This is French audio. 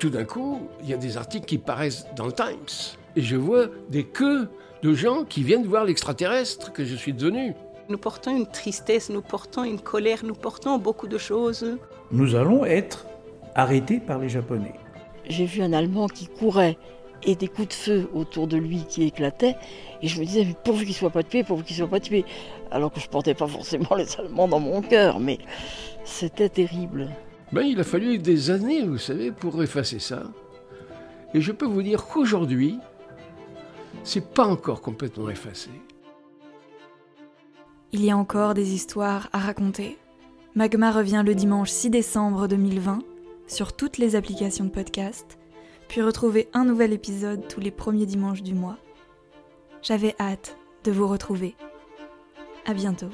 tout d'un coup, il y a des articles qui paraissent dans le Times. Et je vois des queues de gens qui viennent voir l'extraterrestre que je suis devenu. Nous portons une tristesse, nous portons une colère, nous portons beaucoup de choses. Nous allons être arrêtés par les Japonais. J'ai vu un Allemand qui courait et des coups de feu autour de lui qui éclataient. Et je me disais, mais pourvu qu'il ne soit pas tué, pourvu qu'il ne soit pas tué. Alors que je ne portais pas forcément les Allemands dans mon cœur, mais c'était terrible. Ben, il a fallu des années, vous savez, pour effacer ça. Et je peux vous dire qu'aujourd'hui, c'est pas encore complètement effacé. Il y a encore des histoires à raconter. Magma revient le dimanche 6 décembre 2020 sur toutes les applications de podcast, puis retrouvez un nouvel épisode tous les premiers dimanches du mois. J'avais hâte de vous retrouver. À bientôt.